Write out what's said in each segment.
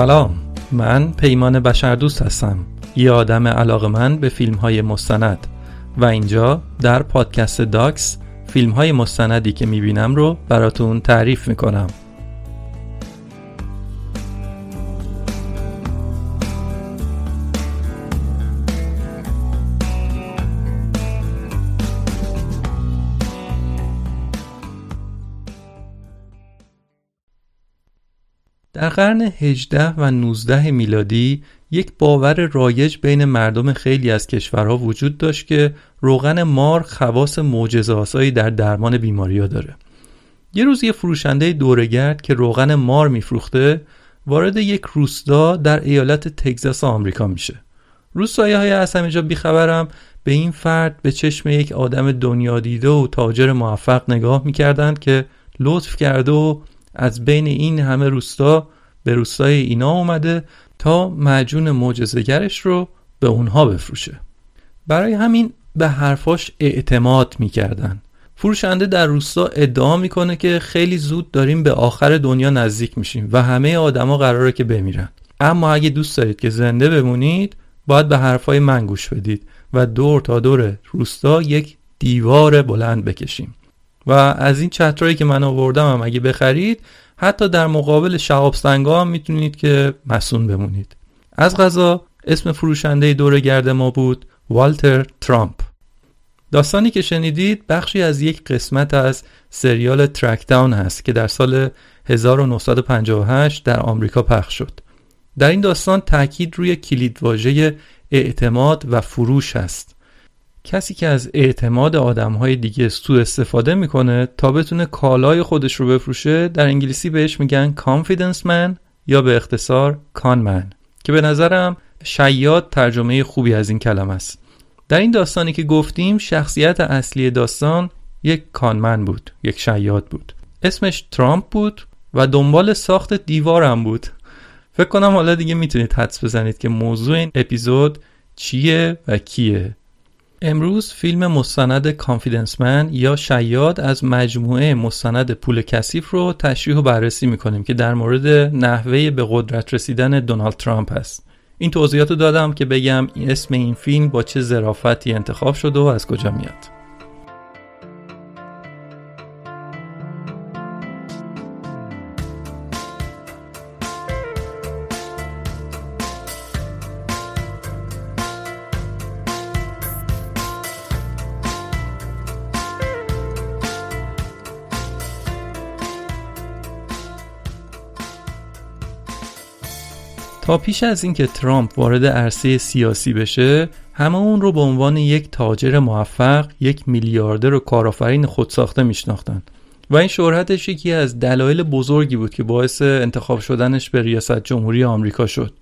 سلام. من پیمان بشردوست هستم. یه آدم علاقه من به فیلم های مستند. و اینجا در پادکست داکس فیلم های مستندی که می‌بینم رو براتون تعریف می‌کنم. در قرن 18 و 19 میلادی یک باور رایج بین مردم خیلی از کشورها وجود داشت که روغن مار خواص معجزه‌آسایی در درمان بیماریا داره. یه روز یه فروشنده دورگرد که روغن مار میفروخته وارد یک روستا در ایالت تگزاس آمریکا میشه. روستایی های از همه جا بیخبرم به این فرد به چشم یک آدم دنیا دیده و تاجر موفق نگاه می‌کردند که لطف کرده و از بین این همه روستا به روستای اینا اومده تا معجون معجزه‌گرش رو به اونها بفروشه. برای همین به حرفاش اعتماد می‌کردن. فروشنده در روستا ادعا می‌کنه که خیلی زود داریم به آخر دنیا نزدیک میشیم و همه آدما قراره که بمیرن. اما اگه دوست دارید که زنده بمونید باید به حرفای من گوش بدید و دور تا دور روستا یک دیوار بلند بکشیم. و از این چترایی که من آوردم هم اگه بخرید حتی در مقابل شهاب سنگا هم می‌تونید که مسون بمونید. از غذا اسم فروشنده دور گرد ما بود والتر ترامپ. داستانی که شنیدید بخشی از یک قسمت از سریال ترک داون هست که در سال 1958 در آمریکا پخش شد. در این داستان تاکید روی کلیدواژه اعتماد و فروش است کسی که از اعتماد آدمهای دیگه سوء استفاده می‌کنه تا بتونه کالای خودش رو بفروشه در انگلیسی بهش میگن confidence man یا به اختصار کان من که به نظرم شیاد ترجمه خوبی از این کلمه است. در این داستانی که گفتیم شخصیت اصلی داستان یک کانمن بود یک شیاد بود. اسمش ترامپ بود و دنبال ساخت دیوارم بود. فکر کنم حالا دیگه می‌تونید حدس بزنید که موضوع این اپیزود چیه و کیه. امروز فیلم مستند کانفیدنس من یا شیاد از مجموعه مستند پول کثیف رو تشریح و بررسی می‌کنیم که در مورد نحوه به قدرت رسیدن دونالد ترامپ هست. این توضیحات رو دادم که بگم اسم این فیلم با چه ظرافتی انتخاب شده و از کجا میاد. تا پیش از اینکه ترامپ وارد عرصه سیاسی بشه همه اون رو به عنوان یک تاجر موفق یک میلیاردر و کارآفرین خودساخته میشناختن. و این شهرتش یکی از دلایل بزرگی بود که باعث انتخاب شدنش به ریاست جمهوری آمریکا شد.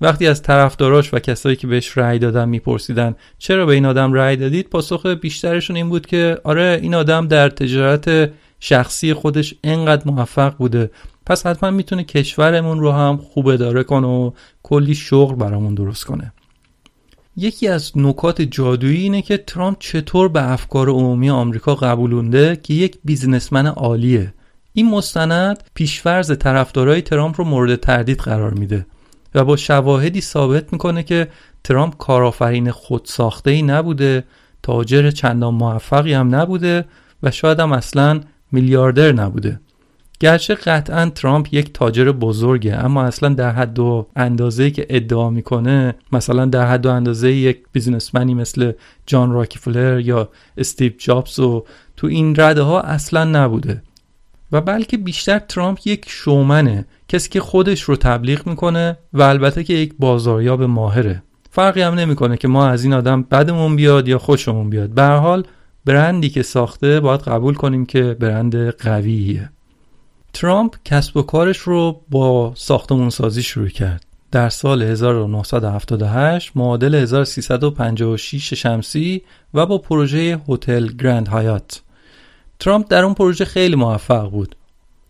وقتی از طرفداراش و کسایی که بهش رأی دادن میپرسیدن چرا به این آدم رأی دادید؟ پاسخ بیشترشون این بود که آره این آدم در تجارت شخصی خودش انقدر موفق بوده پس حتما می‌تونه کشورمون رو هم خوب اداره کنه و کلی شغل برامون درست کنه. یکی از نکات جادویی اینه که ترامپ چطور به افکار عمومی آمریکا قبولونده که یک بیزنسمن عالیه. این مستند پیشفرز طرفدارای ترامپ رو مورد تردید قرار میده و با شواهدی ثابت می‌کنه که ترامپ کارآفرین خودساخته ای نبوده تاجر چندان موفقی هم نبوده و شاید هم اصلا میلیاردر نبوده. گرچه قطعا ترامپ یک تاجر بزرگه اما اصلا در حد و اندازه که ادعا می‌کنه مثلا در حد و اندازه یک بیزنسمنی مثل جان راکیفلر یا استیو جابز و تو این رده ها اصلا نبوده. و بلکه بیشتر ترامپ یک شومنه کسی که خودش رو تبلیغ می‌کنه و البته که یک بازاریاب ماهره. فرقی هم نمی‌کنه که ما از این آدم بدمون بیاد یا خوشمون بیاد. به حال برندی که ساخته باید قبول کنیم که برند قویه. ترامپ کسب و کارش رو با ساختمون سازی شروع کرد. در سال 1978 معادل 1356 شمسی و با پروژه هتل گرند هایات ترامپ در اون پروژه خیلی موفق بود.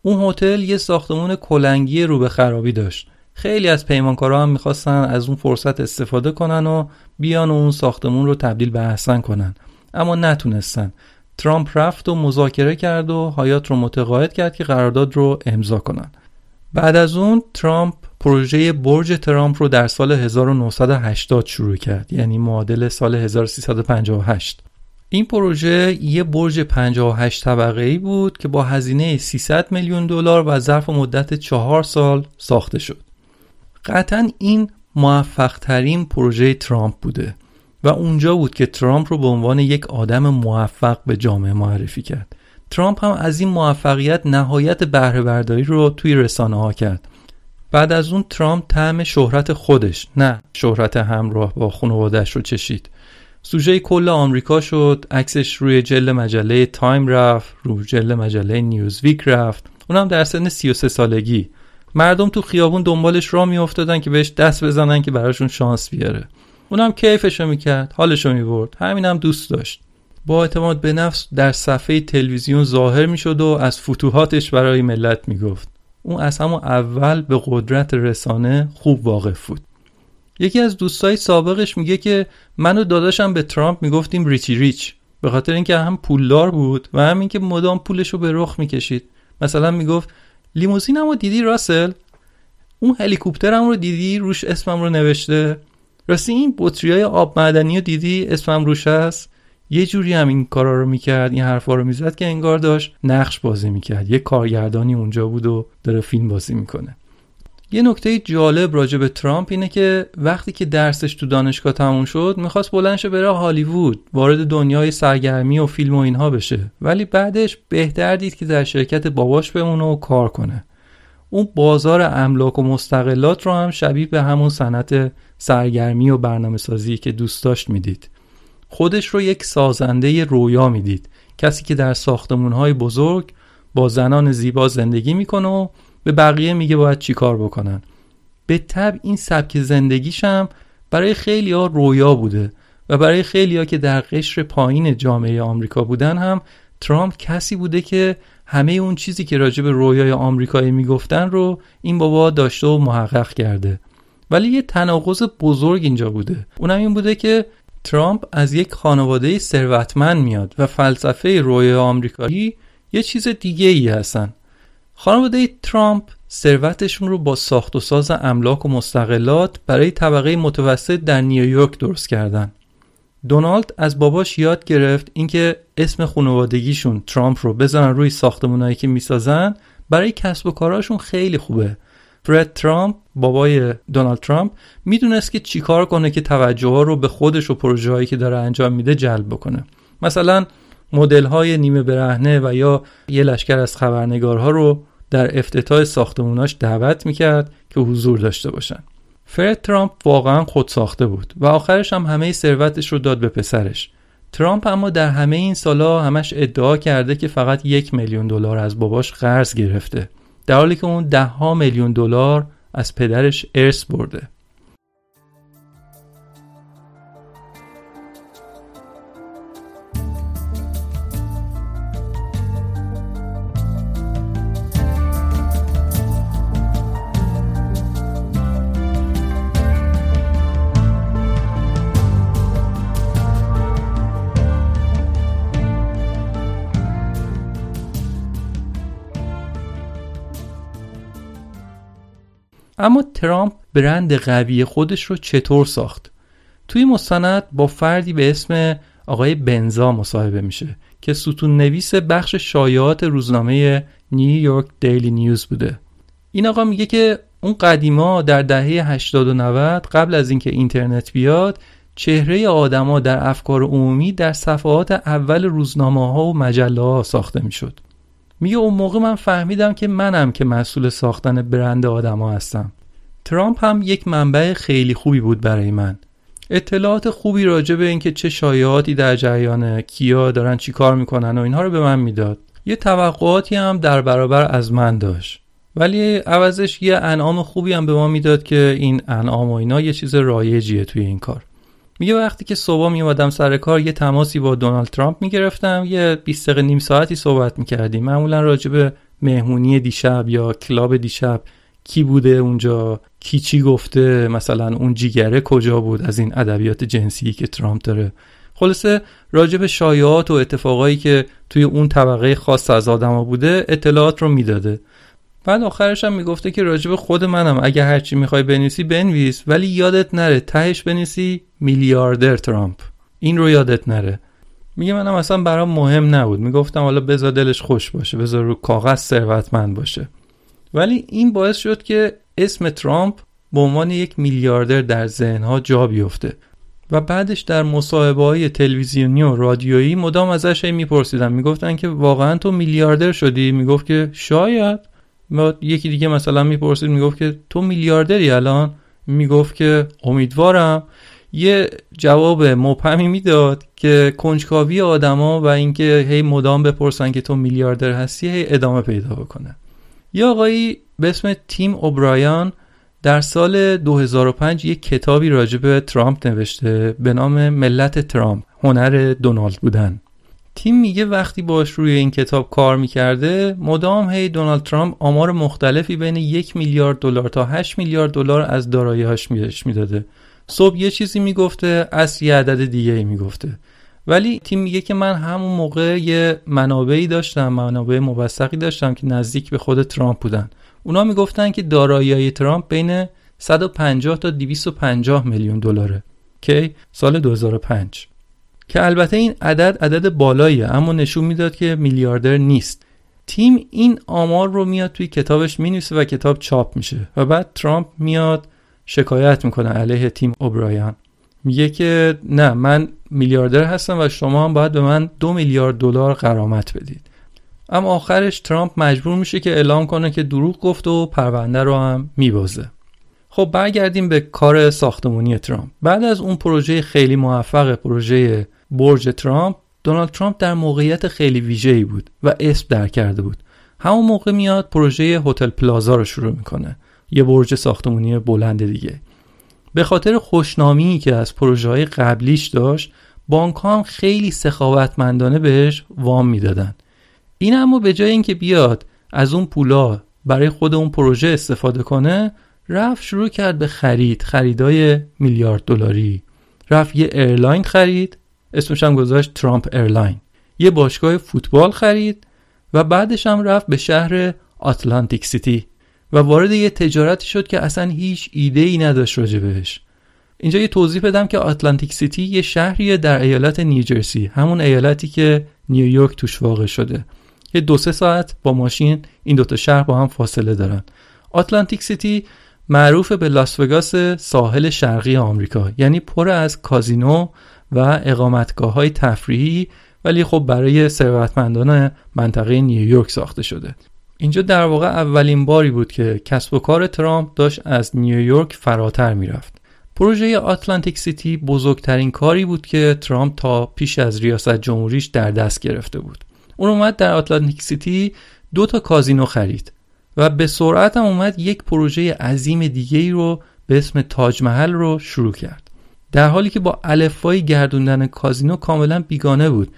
اون هتل یه ساختمون کلنگی رو به خرابی داشت. خیلی از پیمانکارا هم می‌خواستن از اون فرصت استفاده کنن و بیان و اون ساختمون رو تبدیل به احسن کنن. اما نتونستن. ترامپ رفت و مذاکره کرد و هایات رو متقاعد کرد که قرارداد رو امضا کنن بعد از اون ترامپ پروژه برج ترامپ رو در سال 1980 شروع کرد یعنی معادل سال 1358 این پروژه یه برج 58 طبقه ای بود که با هزینه 300 میلیون دلار و ظرف مدت چهار سال ساخته شد. قطعا این موفق ترین پروژه ترامپ بوده. و اونجا بود که ترامپ رو به عنوان یک آدم موفق به جامعه معرفی کرد. ترامپ هم از این موفقیت نهایت بهره برداری رو توی رسانه ها کرد. بعد از اون ترامپ طعم شهرت خودش نه شهرت همراه با خانوادهش رو چشید. سوژه کل آمریکا شد عکسش روی جلد مجله تایم رفت روی جلد مجله نیوزویک رفت اونم در سن 33 سالگی مردم تو خیابون دنبالش را میافتادن که بهش دست بزنن که براشون شانس بیاره اونم کیفشو می‌کرد حالشو می‌برد. همینم دوست داشت. با اعتماد به نفس در صفحه تلویزیون ظاهر می‌شد و از فتوحاتش برای ملت می‌گفت. اون از همون اول به قدرت رسانه خوب واقف بود. یکی از دوستای سابقش میگه که من و داداشم به ترامپ می‌گفتیم ریچی ریچ. به خاطر اینکه هم پولدار بود و هم اینکه مدام پولش رو به رخ می‌کشید. مثلا می‌گفت لیموزینم رو دیدی راسل؟ اون هلیکوپترم رو دیدی؟ روش اسمم رو نوشته؟ راستی این بطری های آب معدنی رو دیدی؟ اسمم روش هست؟ یه جوری هم این کارا رو می‌کرد این حرفا رو می‌زد که انگار داشت نقش بازی می‌کرد. یه کارگردانی اونجا بود و داره فیلم بازی می‌کنه. یه نکته جالب راجع به ترامپ اینه که وقتی که درسش تو دانشگاه تموم شد می‌خواست بلندش بره هالیوود وارد دنیای سرگرمی و فیلم و اینها بشه. ولی بعدش بهتر دید که در شرکت باباش بمونه و کار کنه. اون بازار املاک و مستقلات رو هم شبیه به همون صنعت سرگرمی و برنامه سازی که دوست داشت می‌دید. خودش رو یک سازنده رویا می‌دید. کسی که در ساختمون های بزرگ با زنان زیبا زندگی می‌کنه و به بقیه میگه باید چیکار بکنن. به طب این سبک زندگیشم برای خیلی ها رویا بوده و برای خیلی ها که در قشر پایین جامعه آمریکا بودن هم ترامپ کسی بوده که همه اون چیزی که راجع به رویای آمریکایی می‌گفتن رو این بابا داشته و محقق کرده. ولی یه تناقض بزرگ اینجا بوده. اونم این بوده که ترامپ از یک خانواده ثروتمند میاد و فلسفه رویای آمریکایی یه چیز دیگه ای هستن. خانواده ترامپ ثروتشون رو با ساخت و ساز املاک و مستقلات برای طبقه متوسط در نیویورک درست کردن. دونالد از باباش یاد گرفت اینکه اسم خانوادگیشون ترامپ رو بزنن روی ساختمونایی که می‌سازن برای کسب و کاراشون خیلی خوبه. فرد ترامپ بابای دونالد ترامپ می‌دونست که چیکار کنه که توجه ها رو به خودش و پروژه هایی که داره انجام میده جلب بکنه. مثلا مدل های نیمه برهنه و یا یه لشکر از خبرنگارها رو در افتتاح ساختموناش دعوت می‌کرد که حضور داشته باشن فرد ترامپ واقعا خود ساخته بود و آخرش هم همه ثروتش رو داد به پسرش. ترامپ اما در همه این سالا همش ادعا کرده که فقط یک میلیون دلار از باباش قرض گرفته در حالی که اون ده ها میلیون دلار از پدرش ارث برده. ترامپ برند قوی خودش رو چطور ساخت؟ توی مستند با فردی به اسم آقای بنزا مصاحبه میشه که ستون نویس بخش شایعات روزنامه نیویورک دیلی نیوز بوده. این آقا میگه که اون قدیما در دهه 80 و 90 قبل از اینکه اینترنت بیاد چهره آدما در افکار عمومی در صفحات اول روزنامه ها و مجله ها ساخته می‌شد. میگه اون موقع من فهمیدم که منم که مسئول ساختن برند آدما هستم. ترامپ هم یک منبع خیلی خوبی بود برای من. اطلاعات خوبی راجع به اینکه چه شایعاتی در جریان کیا دارن چیکار می‌کنن و اینها رو به من می‌داد. یه توقعاتی هم در برابر از من داشت. ولی عوضش یه انعام خوبی هم به ما می‌داد که این انعام و اینا یه چیز رایجیه توی این کار. میگه وقتی که صبح میومدم سر کار یه تماسی با دونالد ترامپ می‌گرفتم. یه 20 دقیقه نیم ساعتی صحبت می‌کردیم. معمولا راجع به مهمونی دیشب یا کلاب دیشب کی بوده اونجا؟ کی چی گفته؟ مثلا اون جیگره کجا بود از این ادبیات جنسی که ترامپ داره؟ خلاصه راجع به شایعات و اتفاقایی که توی اون طبقه خاص از آدما بوده اطلاعات رو می‌داده. بعد آخرش هم می‌گفته که راجب خود منم اگه هرچی می‌خوای بنویسی بنویس ولی یادت نره تهش بنویسی میلیاردر ترامپ. این رو یادت نره. میگه منم اصلا برام مهم نبود. می‌گفتم حالا بذار دلش خوش باشه بذار رو کاغذ ثروتمند باشه. ولی این باعث شد که اسم ترامپ به عنوان یک میلیاردر در ذهنها جا بیفته و بعدش در مصاحبه های تلویزیونی و رادیویی مدام ازش میپرسیدن. می‌گفتن که واقعا تو میلیاردر شدی؟ می‌گفت که شاید. ما یکی دیگه مثلا می‌پرسید می‌گفت که تو میلیاردری الان؟ می‌گفت که امیدوارم. یه جواب مبهمی می‌داد که کنجکاوی آدما و اینکه هی مدام بپرسن که تو میلیاردر هستی هی ادامه پیدا بکنه. یه آقایی به اسم تیم اوبرایان در سال 2005 یک کتابی راجع به ترامپ نوشته به نام ملت ترامپ هنر دونالد بودن. تیم میگه وقتی باش روی این کتاب کار می‌کرده مدام هی دونالد ترامپ آمار مختلفی بین یک میلیارد دلار تا 8 میلیارد دلار از دارایی‌هاش می‌داده. صبح یه چیزی می‌گفته از یه عدد دیگه ای می‌گفته. ولی تیم میگه که من همون موقع یه منابعی داشتم منابع موثقی داشتم که نزدیک به خود ترامپ بودن. اونا می‌گفتن که دارایی ترامپ بین 150 تا 250 میلیون دلاره که سال 2005 که البته این عدد عدد بالاییه اما نشون می‌داد که میلیاردر نیست. تیم این آمار رو میاد توی کتابش می‌نویسه و کتاب چاپ میشه و بعد ترامپ میاد شکایت می‌کنه علیه تیم اوبرایان. میگه که نه من میلیاردر هستم و شما هم باید به من دو میلیارد دلار قرامت بدید. اما آخرش ترامپ مجبور میشه که اعلام کنه که دروغ گفت و پرونده رو هم میبازه. خب برگردیم به کار ساختمونی ترامپ. بعد از اون پروژه خیلی موفق پروژه برج ترامپ دونالد ترامپ در موقعیت خیلی ویژه‌ای بود و اسم در کرده بود. همون موقع میاد پروژه هتل پلازا رو شروع می‌کنه. یه برج ساختمونی بلند دیگه. به خاطر خوشنامی که از پروژه های قبلیش داشت بانک هم خیلی سخاوتمندانه بهش وام می‌دادن. این اما به جای اینکه بیاد از اون پولا برای خود اون پروژه استفاده کنه رفت شروع کرد به خرید خریدای میلیارد دلاری. رفت یه airline خرید اسمش هم گذاشت Trump Airline. یه باشگاه فوتبال خرید و بعدش هم رفت به شهر آتلانتیک سیتی. و وارد یه تجارتی شد که اصلا هیچ ایده ای نداشت راجع بهش. اینجا یه توضیح بدم که آتلانتیک سیتی یه شهریه در ایالت نیوجرسی همون ایالتی که نیویورک توش واقع شده. یه دو سه ساعت با ماشین این دوتا شهر با هم فاصله دارن. آتلانتیک سیتی معروف به لاس وگاس ساحل شرقی آمریکا یعنی پر از کازینو و اقامتگاه های تفریحی ولی خب برای ثروتمندان منطقه نیویورک ساخته شده. اینجا در واقع اولین باری بود که کسب و کار ترامپ داشت از نیویورک فراتر می‌رفت. پروژه آتلانتیک سیتی بزرگترین کاری بود که ترامپ تا پیش از ریاست جمهوریش در دست گرفته بود. اون اومد در آتلانتیک سیتی دو تا کازینو خرید و به سرعت هم اومد یک پروژه عظیم دیگه ای رو به اسم تاج محل رو شروع کرد. در حالی که با الفبای گردوندن کازینو کاملا بیگانه بود.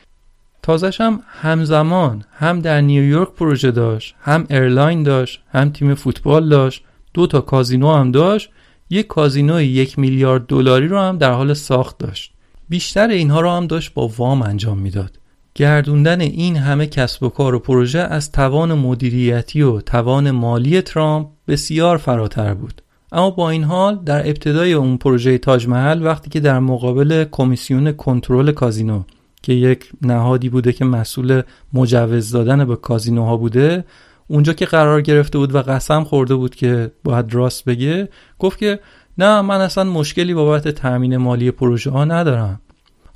تازش هم همزمان هم در نیویورک پروژه داشت هم airline داشت هم تیم فوتبال داشت دو تا کازینو هم داشت. یک کازینو یک میلیارد دلاری رو هم در حال ساخت داشت. بیشتر اینها رو هم داشت با وام انجام می‌داد. گردوندن این همه کسب و کار و پروژه از توان مدیریتی و توان مالی ترامپ بسیار فراتر بود. اما با این حال در ابتدای اون پروژه تاج محل وقتی که در مقابل کمیسیون کنترل کازینو که یک نهادی بوده که مسئول مجوز دادن به کازینوها بوده اونجا که قرار گرفته بود و قسم خورده بود که باید راست بگه گفت که نه من اصلا مشکلی بابت تامین مالی پروژه ها ندارم.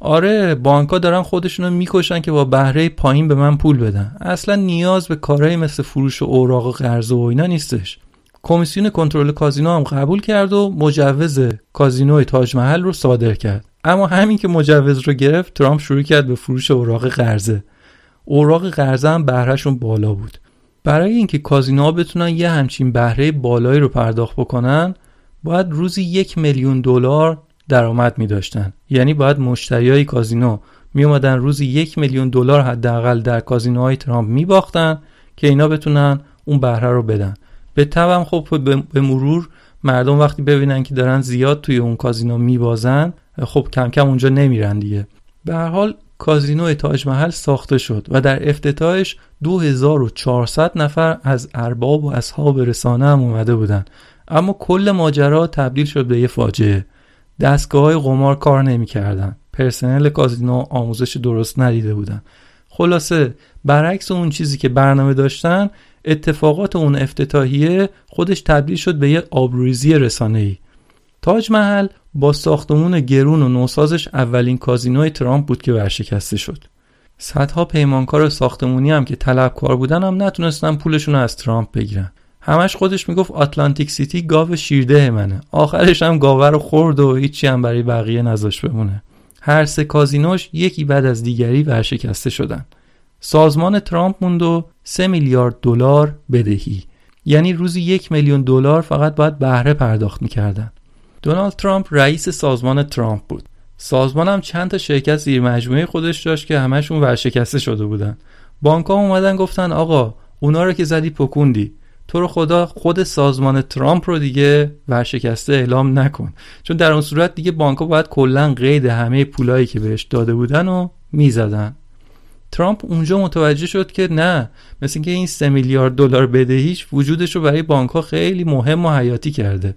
آره بانکا دارن خودشونو می‌کشن که با بهره پایین به من پول بدن. اصلا نیاز به کارهایی مثل فروش اوراق و قرض و اینا نیستش. کمیسیون کنترل کازینو هم قبول کرد و مجوز کازینو تاج محل رو صادر کرد. اما همین که مجوز رو گرفت ترامپ شروع کرد به فروش اوراق قرضه. اوراق قرضه هم بهرهشون بالا بود. برای اینکه کازینوها بتونن یه همچین بهره بالایی رو پرداخت بکنن باید روزی یک میلیون دلار درآمد می داشتن یعنی باید مشتریای کازینو می اومدن روزی یک میلیون دلار حداقل در کازینوهای ترامپ می باختن که اینا بتونن اون بهره رو بدن. به تبم خب به مرور مردم وقتی ببینن که دارن زیاد توی اون کازینو میبازن خب کم کم اونجا نمیرن دیگه. به هر حال کازینو تاج محل ساخته شد و در افتتاحش 2400 نفر از ارباب و اصحاب رسانه هم اومده بودن. اما کل ماجرا تبدیل شد به یه فاجعه. دستگاه های قمار کار نمی‌کردن. پرسنل کازینو آموزش درست ندیده بودن. خلاصه برعکس اون چیزی که برنامه داشتن اتفاقات اون افتتاحیه خودش تبدیل شد به یه آبروریزی رسانه‌ای. تاج محل با ساختمون گرون و نوسازش اولین کازینوی ترامپ بود که ورشکسته شد. صدها پیمانکار ساختمونی هم که طلبکار بودن هم نتونستن پولشون رو از ترامپ بگیرن. همش خودش می‌گفت آتلانتیک سیتی گاو شیرده منه. آخرش هم گاوه رو خورد و هیچی هم برای بقیه نذاش بمونه. هر سه کازینوش یکی بعد از دیگری ورشکسته شدن. سازمان ترامپ موند و 3 میلیارد دلار بدهی. یعنی روزی یک میلیون دلار فقط باید بهره پرداخت می‌کردن. دونالد ترامپ رئیس سازمان ترامپ بود. سازمان هم چند تا شرکت زیر مجموعه خودش داشت که همشون ورشکسته شده بودن. بانک ها اومدن گفتن آقا اونا رو که زدی پکوندی. تو رو خدا خود سازمان ترامپ رو دیگه ورشکسته اعلام نکن. چون در اون صورت دیگه بانک باید کلا قید همه پولایی که بهش داده بودن و می‌زدن. ترامپ اونجا متوجه شد که نه مثل اینکه این سه میلیارد دلار بدهیش وجودش رو برای بانک ها خیلی مهم و حیاتی کرده.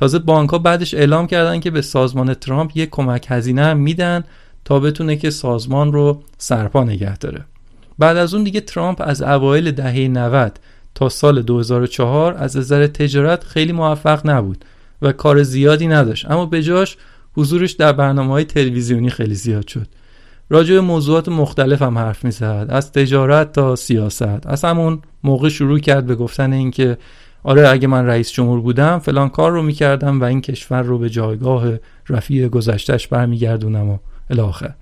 تازه بانک ها بعدش اعلام کردن که به سازمان ترامپ یک کمک هزینه هم میدن تا بتونه که سازمان رو سرپا نگه داره. بعد از اون دیگه ترامپ از اوایل دهه 90 تا سال 2004 از نظر تجارت خیلی موفق نبود و کار زیادی نداشت. اما به جاش حضورش در برنامه های تلویزیونی خیلی زیاد شد. راجع به موضوعات مختلف هم حرف می‌زد. از تجارت تا سیاست. از همون موقع شروع کرد به گفتن اینکه آره اگه من رئیس جمهور بودم فلان کار رو می‌کردم و این کشور رو به جایگاه رفیع گذشتهش برمیگردونم و الاخر.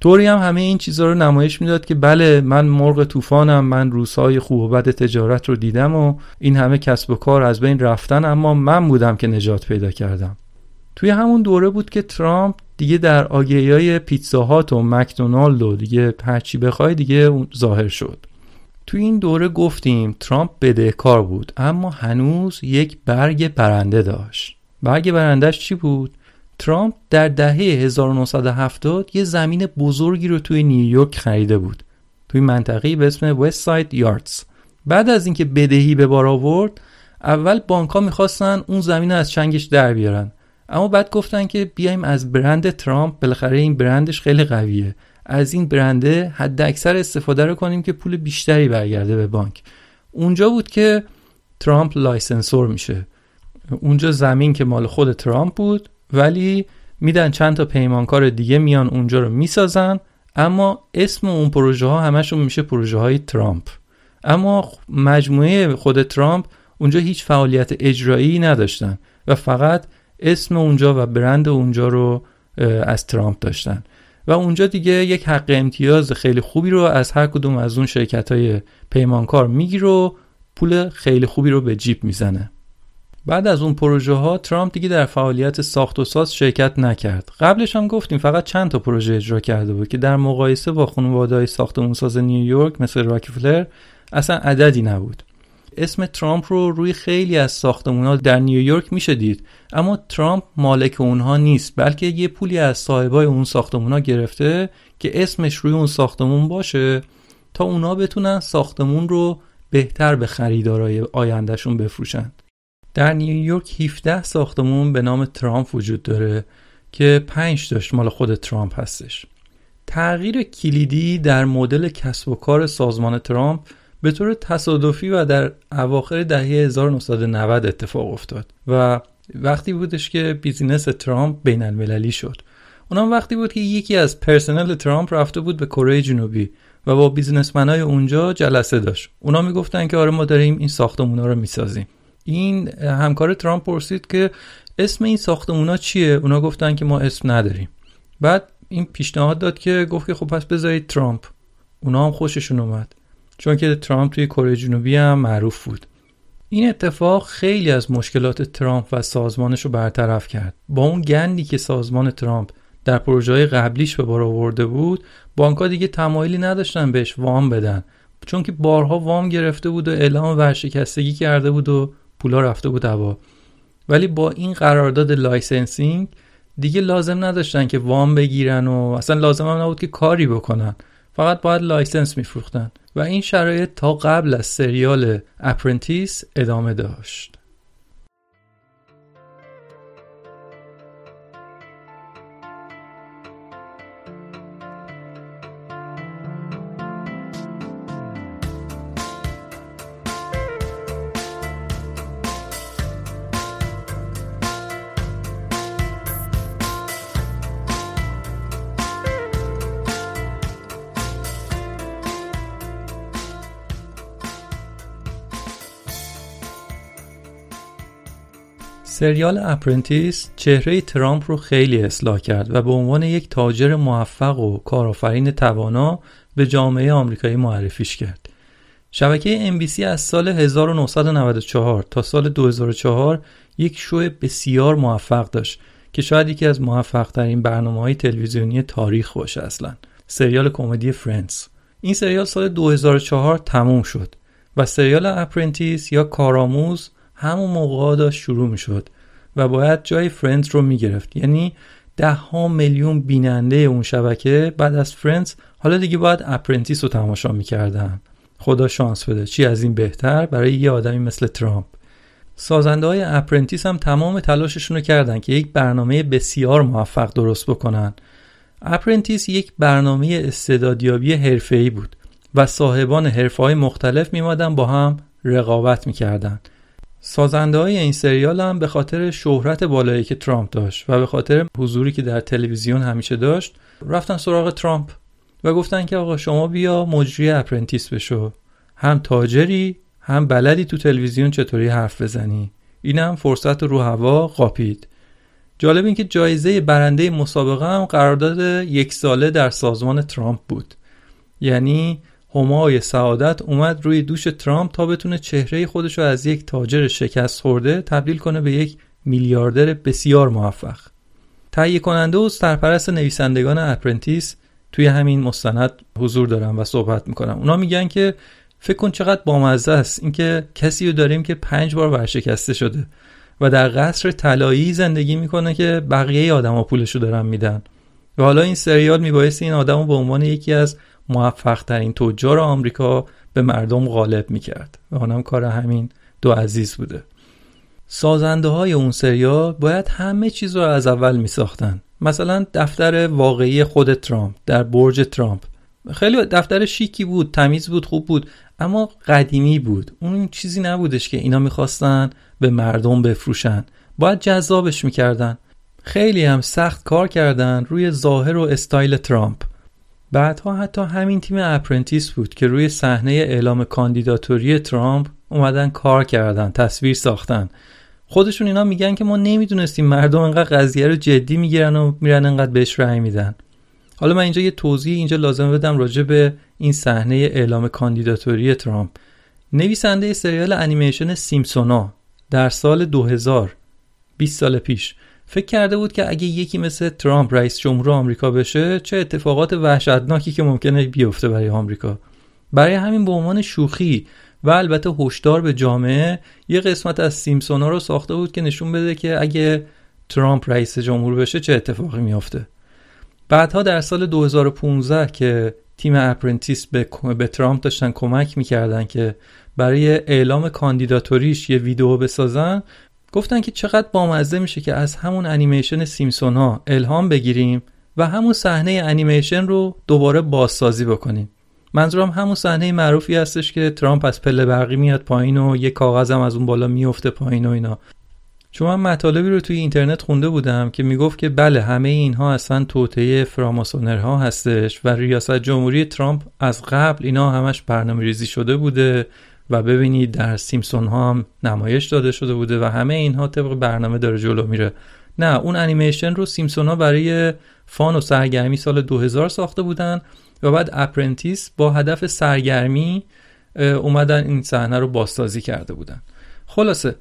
طوری هم همه این چیزها رو نمایش می‌داد که بله من مرغ طوفانم من روزهای خوب و بد تجارت رو دیدم و این همه کسب و کار از بین رفتن اما من بودم که نجات پیدا کردم. توی همون دوره بود که ترامپ دیگه در آگهی های پیتزاهات و مکدونالد و دیگه هرچی بخوای دیگه ظاهر شد. توی این دوره گفتیم ترامپ بدهکار بود اما هنوز یک برگ برنده داشت. برگ برندهش چی بود؟ ترامپ در دهه 1970 یه زمین بزرگی رو توی نیویورک خریده بود. توی منطقه‌ای به اسم وست ساید یاردز بعد از اینکه بدهی به بار آورد اول بانک‌ها می‌خواستن اون زمین از چنگش در بیارن. اما بعد گفتن که بیایم از برند ترامپ بالاخره این برندش خیلی قویه. از این برنده حد اکثر استفاده رو کنیم که پول بیشتری برگرده به بانک. اونجا بود که ترامپ licensor میشه. اونجا زمین که مال خود ترامپ بود ولی میدن چند تا پیمانکار دیگه میان اونجا رو می‌سازن اما اسم اون پروژه ها همشون میشه پروژه های ترامپ. اما مجموعه خود ترامپ اونجا هیچ فعالیت اجرایی نداشتن و فقط اسم اونجا و برند اونجا رو از ترامپ داشتن. و اونجا دیگه یک حق امتیاز خیلی خوبی رو از هر کدوم از اون شرکت های پیمانکار می‌گیره و پول خیلی خوبی رو به جیب می‌زنه. بعد از اون پروژه ها ترامپ دیگه در فعالیت ساخت و ساز شرکت نکرد. قبلش هم گفتیم فقط چند تا پروژه اجرا کرده بود که در مقایسه با خانواده های ساختمون ساز نیویورک مثل راکفلر اصلا عددی نبود. اسم ترامپ رو روی خیلی از ساختمون در نیویورک میشه دید. اما ترامپ مالک اونها نیست بلکه یه پولی از صاحبای اون ساختمون ها گرفته که اسمش روی اون ساختمون باشه تا اونا بتونن ساختمون رو بهتر به خریدارای آیندهشون بفروشند در نیویورک 17 ساختمون به نام ترامپ وجود داره که 5 داشت مال خود ترامپ هستش. تغییر کلیدی در مدل کسب و کار سازمان ترامپ به طور تصادفی و در اواخر دهه 1990 اتفاق افتاد و وقتی بودش که business ترامپ بین المللی شد. اونم وقتی بود که یکی از پرسنل ترامپ رفته بود به کره جنوبی و با businessman ای اونجا جلسه داشت. اونا می‌گفتن که آره ما داریم این ساختمونا رو می‌سازیم. این همکار ترامپ پرسید که اسم این ساختمونا چیه؟ اونا گفتن که ما اسم نداریم. بعد این پیشنهاد داد که گفت که خب پس بذارید ترامپ. اونا هم خوششون اومد. چون که ترامپ توی کره جنوبی هم معروف بود. این اتفاق خیلی از مشکلات ترامپ و سازمانش رو برطرف کرد. با اون گندی که سازمان ترامپ در پروژه قبلیش به بار آورده بود بانکها دیگه تمایلی نداشتن بهش وام بدن. چون که بارها وام گرفته بود و اعلام ورشکستگی کرده بود و پولا رفته بود هوا. ولی با این قرارداد licensing دیگه لازم نداشتن که وام بگیرن و اصلا لازم هم نبود که کاری بکنن. فقط باید license میفروختن و این شرایط تا قبل از سریال Apprentice ادامه داشت. سریال Apprentice چهره ترامپ رو خیلی اصلاح کرد و به عنوان یک تاجر موفق و کارآفرین توانا به جامعه آمریکایی معرفیش کرد. شبکه NBC از سال 1994 تا سال 2004 یک شو بسیار موفق داشت که شاید یکی از موفق ترین برنامه های تلویزیونی تاریخ باشه اصلا سریال کمدی Friends این سریال سال 2004 تموم شد و سریال Apprentice یا کارآموز همون موقع داشت شروع می شد و باید جای Friends رو می گرفت یعنی ده ها میلیون بیننده اون شبکه بعد از Friends حالا دیگه باید Apprentice رو تماشا می‌کردن. خدا شانس بده. چی از این بهتر؟ برای یه آدمی مثل ترامپ. سازنده های Apprentice هم تمام تلاششون رو کردن که یک برنامه بسیار موفق درست بکنن. Apprentice یک برنامه استعدادیابی حرفه‌ای بود و صاحبان حرفه های مختلف میومدن با هم رقابت می‌کردن. سازنده های این سریال هم به خاطر شهرت بالایی که ترامپ داشت و به خاطر حضوری که در تلویزیون همیشه داشت رفتن سراغ ترامپ و گفتن که آقا شما بیا مجری Apprentice بشو. هم تاجری هم بلدی تو تلویزیون چطوری حرف بزنی. این هم فرصت رو هوا قاپید. جالب این که جایزه برنده مسابقه هم قرارداد یک ساله در سازمان ترامپ بود. یعنی همای سعادت اومد روی دوش ترامپ تا بتونه چهره خودش رو از یک تاجر شکست خورده تبدیل کنه به یک میلیاردر بسیار موفق. تهیه کننده و سرپرست نویسندگان اپرنتیس توی همین مستند حضور دارن و صحبت می‌کنن اونا میگن که فکر کن چقدر بامزه است اینکه کسی رو داریم که پنج بار ورشکسته شده و در قصر طلایی زندگی می‌کنه که بقیه آدما پولش رو دارن میدن. و حالا این سریال میبایستی این آدم رو به عنوان یکی از موفق ترین تجار آمریکا به مردم غالب می‌کرد. و آنم کار همین دو عزیز بوده. سازنده های اون سریال باید همه چیز رو از اول می ساختن مثلا دفتر واقعی خود ترامپ در برج ترامپ. خیلی دفتر شیکی بود تمیز بود خوب بود اما قدیمی بود. اون چیزی نبودش که اینا می‌خواستن به مردم بفروشن. باید جذابش می‌کردن. خیلی هم سخت کار کردن روی ظاهر و استایل ترامپ. بعدها حتی همین تیم Apprentice بود که روی صحنه اعلام کاندیداتوری ترامپ اومدن کار کردن تصویر ساختن. خودشون اینا میگن که ما نمی‌دونستیم مردم انقدر قضیه رو جدی می‌گیرن و میرن انقدر بهش رأی میدن. حالا من اینجا یه توضیح اینجا لازمه بدم راجع به این صحنه اعلام کاندیداتوری ترامپ. نویسنده سریال انیمیشن سیمپسونا در سال 2000 20 سال پیش فکر کرده بود که اگه یکی مثل ترامپ رئیس جمهور آمریکا بشه چه اتفاقات وحشتناکی که ممکنه بیفته برای آمریکا. برای همین به عنوان شوخی و البته هشدار به جامعه یه قسمت از سیمپسونا رو ساخته بود که نشون بده که اگه ترامپ رئیس جمهور بشه چه اتفاقی میافته. بعدها در سال 2015 که تیم Apprentice به, به ترامپ داشتن کمک می‌کردن که برای اعلام کاندیداتوریش یه ویدیو بسازن گفتن که چقدر بامزه میشه که از همون انیمیشن سیمپسون ها الهام بگیریم و همون صحنه انیمیشن رو دوباره بازسازی بکنیم. منظورم همون صحنه معروفی هستش که ترامپ از پله برقی میاد پایین و یه کاغذم از اون بالا میفته پایین و اینا. چون من مطالبی رو توی اینترنت خونده بودم که می‌گفت که بله همه اینها اصلا توطئه فراماسونرها هستش و ریاست جمهوری ترامپ از قبل اینا همش برنامه ریزی شده بوده و ببینید در سیمپسون ها هم نمایش داده شده بوده و همه اینها طبق برنامه داره جلو میره. نه اون انیمیشن رو سیمپسون ها برای fun و سرگرمی سال 2000 ساخته بودن و بعد Apprentice با هدف سرگرمی اومدن این صحنه رو بازسازی کرده بودن. خلاصه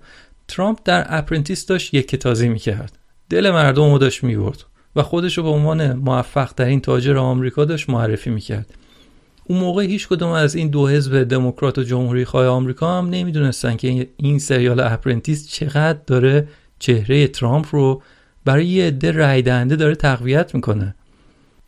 ترامپ در Apprentice داشت یکه تازی می‌کرد. دل مردم رو داشت می‌برد و خودش رو به عنوان موفق ترین تاجر آمریکا داشت معرفی می‌کرد. اون موقع هیچ کدوم از این دو حزب دموکرات و جمهوری خواه آمریکا هم نمی‌دونستن که این سریال Apprentice چقدر داره چهره ترامپ رو برای یه عده رای دهنده داره تقویت می‌کنه.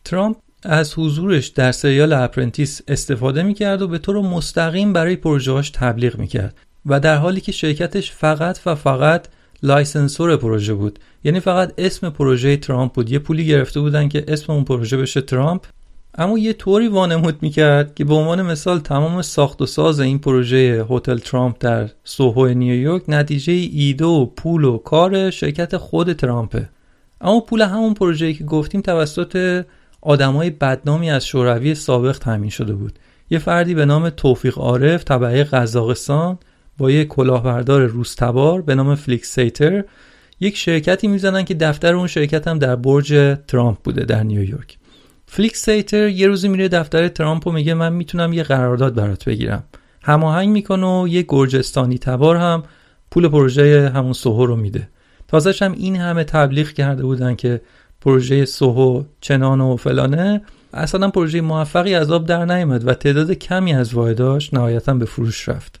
ترامپ از حضورش در سریال Apprentice استفاده می‌کرد و به طور مستقیم برای پروژهاش تبلیغ می‌کرد و در حالی که شرکتش فقط و فقط licensor پروژه بود. یعنی فقط اسم پروژه ترامپ بود. یه پولی گرفته بودن که اسم اون پروژه بشه ترامپ. اما یه طوری وانمود می‌کرد که به عنوان مثال تمام ساخت و ساز این پروژه هتل ترامپ در سوهو نیویورک نتیجه ایده و پول و کار شرکت خود ترامپه. اما پول همون پروژه‌ای که گفتیم توسط آدمای بدنامی از شوروی سابق تامین شده بود. یه فردی به نام توفیق عارف تبعه قزاقستان با یک کلاهبردار روس‌تبار به نام فلیکس سیتر یک شرکتی می‌زنن که دفتر اون شرکت هم در برج ترامپ بوده در نیویورک. فلیکس سیتر یه روزی میره دفتر ترامپ و میگه من می‌تونم یه قرارداد برات بگیرم. هماهنگ می‌کنه و یه گرجستانی تبار هم پول پروژه همون سوهو رو میده. تازهش هم این همه تبلیغ کرده بودن که پروژه سوهو چنان و فلانه اصلا پروژه موفقی از آب در نیامد و تعداد کمی از واحداش نهایتا به فروش رفت.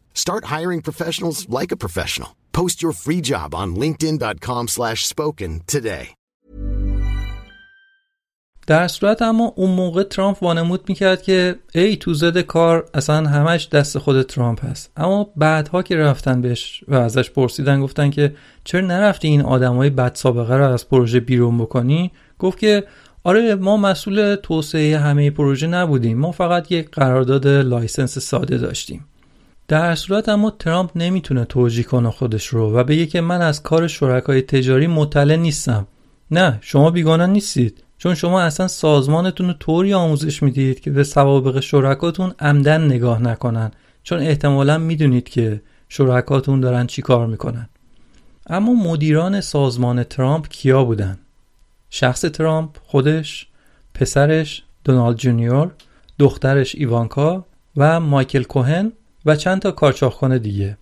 Start hiring professionals like a professional. Post your free job on linkedin.com slash spoken today. در صورت اما اون موقع ترامپ وانمود می‌کرد که ای تو زد کار اصلا همش دست خود ترامپ هست اما بعدها که رفتن بهش و ازش پرسیدن گفتن که چرا نرفتی این آدمای بد سابقه رو از پروژه بیرون بکنی گفت که آره ما مسئول توسعه همه پروژه نبودیم ما فقط یک قرارداد license ساده داشتیم در صورت اما ترامپ نمی‌تونه توجیه کنه خودش رو و بگه که من از کار شرکای تجاری مطلع نیستم. نه شما بیگانه نیستید. چون شما اصلا سازمانتون رو طوری آموزش می‌دید که به سوابق شرکاتون عمداً نگاه نکنن. چون احتمالا می‌دونید که شرکاتون دارن چی کار می‌کنن. اما مدیران سازمان ترامپ کیا بودن؟ شخص ترامپ خودش، پسرش دونالد جونیور، دخترش ایوانکا و مایکل کوهن و چند تا کارچاق‌کن دیگه.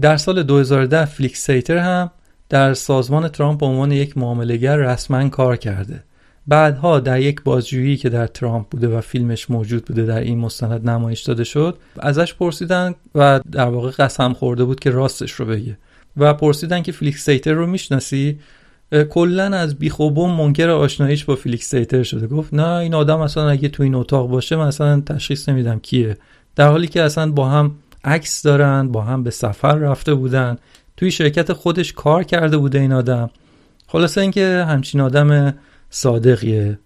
در سال 2010 فلیکس سیتر هم در سازمان ترامپ به عنوان یک معامله‌گر رسما کار کرده. بعدها در یک بازجویی که از ترامپ بوده و فیلمش موجود بوده در این مستند نمایش داده شد ازش پرسیدن و در واقع قسم خورده بود که راستش رو بگه. و پرسیدن که فلیکس سیتر رو می‌شناسی؟ کلا از بیخ و بن منکر آشناییش با فلیکس سیتر شده. گفت نه این آدم اصلا اگه تو این اتاق باشه مثلا تشخیص نمیدم کیه. در حالی که اصلا با هم عکس دارن با هم به سفر رفته بودن توی شرکت خودش کار کرده بوده این آدم. خلاصه اینکه همچین آدم صادقیه.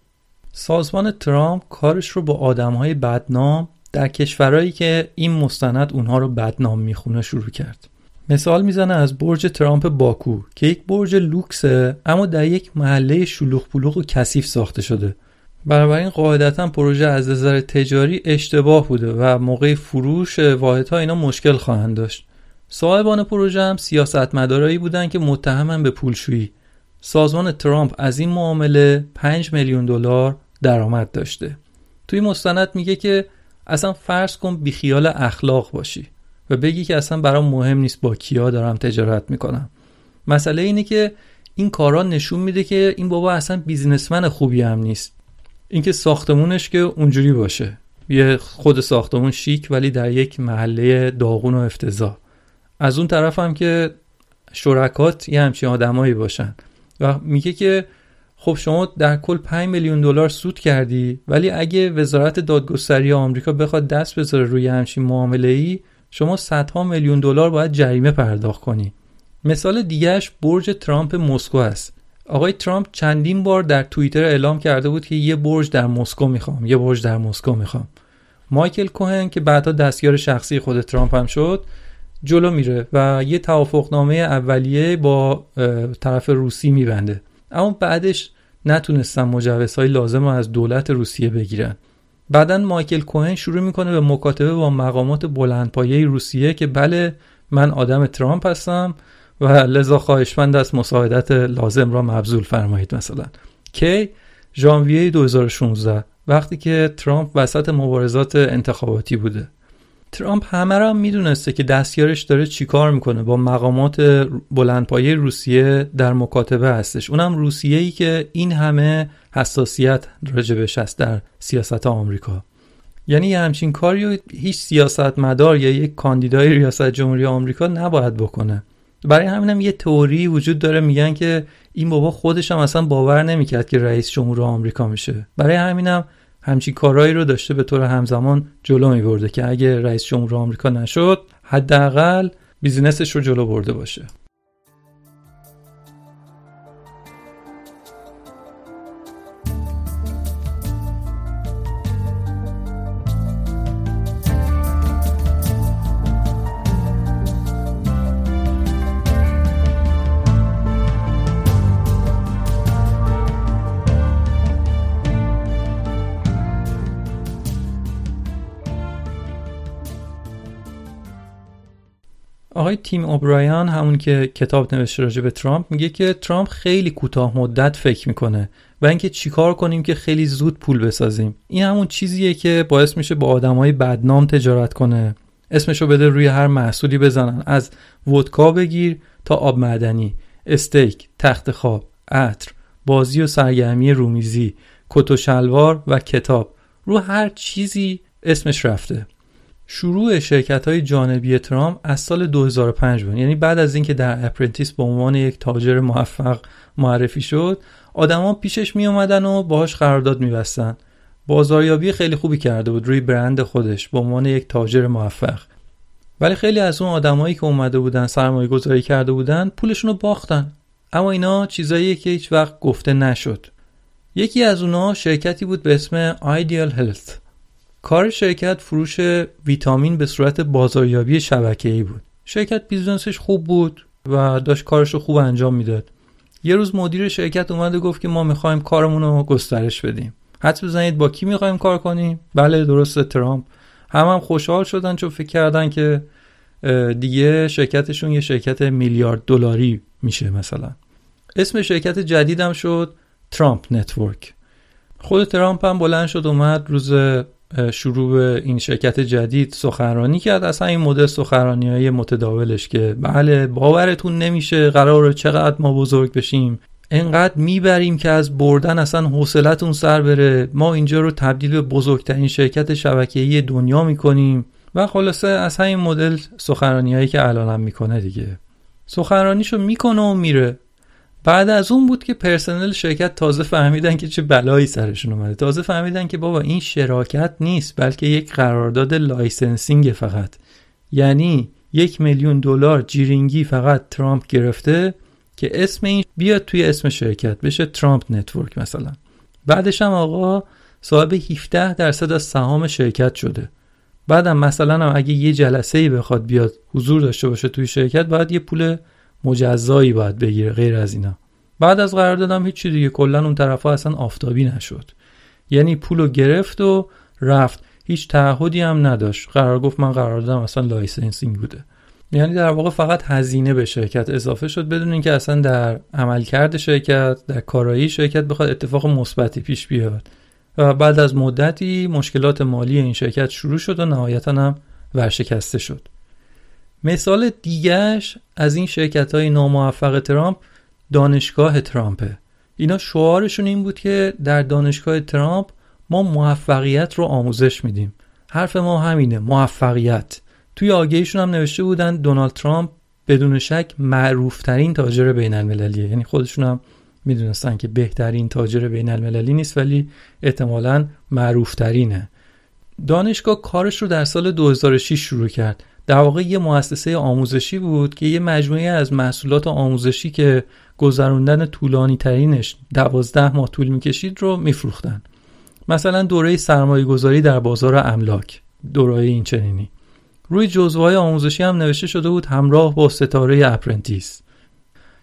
سازمان ترامپ کارش رو با آدمهای بدنام در کشورهایی که این مستند اونها رو بدنام می‌خونه شروع کرد. مثال می‌زنه از برج ترامپ باکو که یک برج لوکسه اما در یک محله شلوغ پلوغ و کثیف ساخته شده. بنابراین قاعدتا پروژه از نظر تجاری اشتباه بوده و موقع فروش واحدها اینا مشکل خواهند داشت. صاحبان پروژه هم سیاستمدارایی بودند که متهمن به پولشویی. سازمان ترامپ از این معامله 5 میلیون دلار درآمد داشته. توی مستند میگه که اصلا فرض کن بیخیال اخلاق باشی و بگی که اصلا برام مهم نیست با کیا دارم تجارت می‌کنم. مسئله اینه که این کارا نشون میده که این بابا اصلا بیزنسمن خوبی هم نیست. اینکه ساختمونش که اونجوری باشه. یه خود ساختمون شیک ولی در یک محله داغون و افتضاح. از اون طرف هم که شرکات یه همچین آدمایی باشن. و میگه که خب شما در کل 5 میلیون دلار سود کردی ولی اگه وزارت دادگستری آمریکا بخواد دست بذاره روی همچین معامله ای شما صدها میلیون دلار باید جریمه پرداخت کنی. مثال دیگهش برج ترامپ مسکو است آقای ترامپ چندین بار در توییتر اعلام کرده بود که یه برج در مسکو می‌خوام یه برج در مسکو می‌خوام. مایکل کوهن که بعدها دستیار شخصی خود ترامپ هم شد جلو میره و یه توافقنامه اولیه با طرف روسی میبنده. اما بعدش نتونستن مجوزهای لازم رو از دولت روسیه بگیرن. بعدا مایکل کوهن شروع می‌کنه به مکاتبه با مقامات بلندپایه روسیه که بله من آدم ترامپ هستم. و لذا خواهشمند از مساعدت لازم را مبذول فرمایید مثلا. کی ژانویه 2016 وقتی که ترامپ وسط مبارزات انتخاباتی بوده. ترامپ همه را می‌دونسته که دستیارش داره چیکار می‌کنه. با مقامات بلندپایه روسیه در مکاتبه هستش. اونم روسیه ای که این همه حساسیت راجبش هست در سیاست آمریکا. یعنی یه همچین کاری هیچ سیاست مدار یا یک کاندیدای ریاست جمهوری آمریکا نباید بکنه. برای همینم یه تئوری وجود داره میگن که این بابا خودش هم اصلا باور نمی‌کرد که رئیس جمهور آمریکا میشه. برای همینم همچین کارهایی رو داشته به طور همزمان جلو می برده که اگه رئیس جمهور آمریکا نشد حداقل بیزینسش رو جلو برده باشه. آقای تیم اوبرایان همون که کتاب نوشته راجع به ترامپ میگه که ترامپ خیلی کوتاه مدت فکر می‌کنه و اینکه چیکار کنیم که خیلی زود پول بسازیم. این همون چیزیه که باعث میشه با آدمای بدنام تجارت کنه. اسمشو بده روی هر محصولی بزنن. از ودکا بگیر تا آب معدنی استیک تخت خواب عطر بازی و سرگرمی رومیزی کت و شلوار و کتاب. رو هر چیزی اسمش رفته. شروع شرکت های جانبی ترامپ از سال 2005 بود. یعنی بعد از اینکه در اپرنتیس به عنوان یک تاجر موفق معرفی شد آدما پیشش می اومدن و باهاش قرارداد میبستن. بازاریابی خیلی خوبی کرده بود روی برند خودش به عنوان یک تاجر موفق. ولی خیلی از اون آدمایی که اومده بودن سرمایه گذاری کرده بودن پولشون رو باختن. اما اینا چیزایی که هیچ وقت گفته نشد. یکی از اونها شرکتی بود به اسم Ideal Health. کار شرکت فروش ویتامین به صورت بازاریابی ای بود. شرکت business ش خوب بود و داشت کارش رو خوب انجام می‌داد. یه روز مدیر شرکت اومد و گفت که ما می‌خوایم کارمون رو گسترش بدیم. حدس بزنید با کی می‌خوایم کار کنیم؟ بله درسته ترامپ. همه هم خوشحال شدن چون فکر کردن که دیگه شرکتشون یه شرکت میلیارد دلاری میشه مثلا. اسم شرکت جدیدم شد Trump Network. خود ترامپ هم بلند شد اومد روز شروع به این شرکت جدید سخنرانی کرد. اصلا این مدل سخنرانی های متداولش که بله باورتون نمیشه قراره چقدر ما بزرگ بشیم. انقدر می‌بریم که از بردن اصلا حوصلتون سر بره. ما اینجا رو تبدیل به بزرگترین شرکت شبکه‌ای دنیا می‌کنیم. و خلاصه از همین مدل سخنرانی هایی که الانم می‌کنه دیگه. سخنرانیشو می‌کنه و میره. بعد از اون بود که پرسنل شرکت تازه فهمیدن که چه بلایی سرشون اومده. تازه فهمیدن که بابا این شراکت نیست بلکه یک قرارداد licensing فقط. یعنی یک میلیون دلار جیرینگی فقط ترامپ گرفته که اسم این بیاد توی اسم شرکت بشه Trump Network مثلا. بعدش هم آقا صاحب 17 درصد از سهام شرکت شده. بعدم مثلا هم اگه یه جلسه ای بخواد بیاد حضور داشته باشه توی شرکت باید یه پول مجزایی باید بگیره غیر از اینا. بعد از قرار دادم هیچی دیگه کلا اون طرفا اصلا آفتابی نشد. یعنی پولو گرفت و رفت. هیچ تعهدی هم نداشت. قرار گفت من قرار دادم اصلا licensing بوده. یعنی در واقع فقط هزینه به شرکت اضافه شد بدون اینکه اصلا در عملکرد شرکت در کارایی شرکت بخواد اتفاق مثبتی پیش بیاد. و بعد از مدتی مشکلات مالی این شرکت شروع شد و نهایتا هم ورشکسته شد. مثال دیگهش از این شرکت های ناموفق ترامپ دانشگاه ترامپه. اینا شعارشون این بود که در دانشگاه ترامپ ما موفقیت رو آموزش میدیم. حرف ما همینه موفقیت. توی آگهیشون هم نوشته بودن دونالد ترامپ بدون شک معروفترین تاجر بین المللیه یعنی خودشون هم می‌دونستن که بهترین تاجر بین المللی نیست ولی احتمالا معروفترینه. دانشگاه کارش رو در سال 2006 شروع کرد. در واقع یه مؤسسه آموزشی بود که یه مجموعه از محصولات آموزشی که گذروندن طولانی ترینش دوازده ماه طول می‌کشید رو میفروختن. مثلا دوره سرمایه گذاری در بازار املاک دوره این چنینی. روی جزوهای آموزشی هم نوشته شده بود همراه با ستاره اپرنتیس.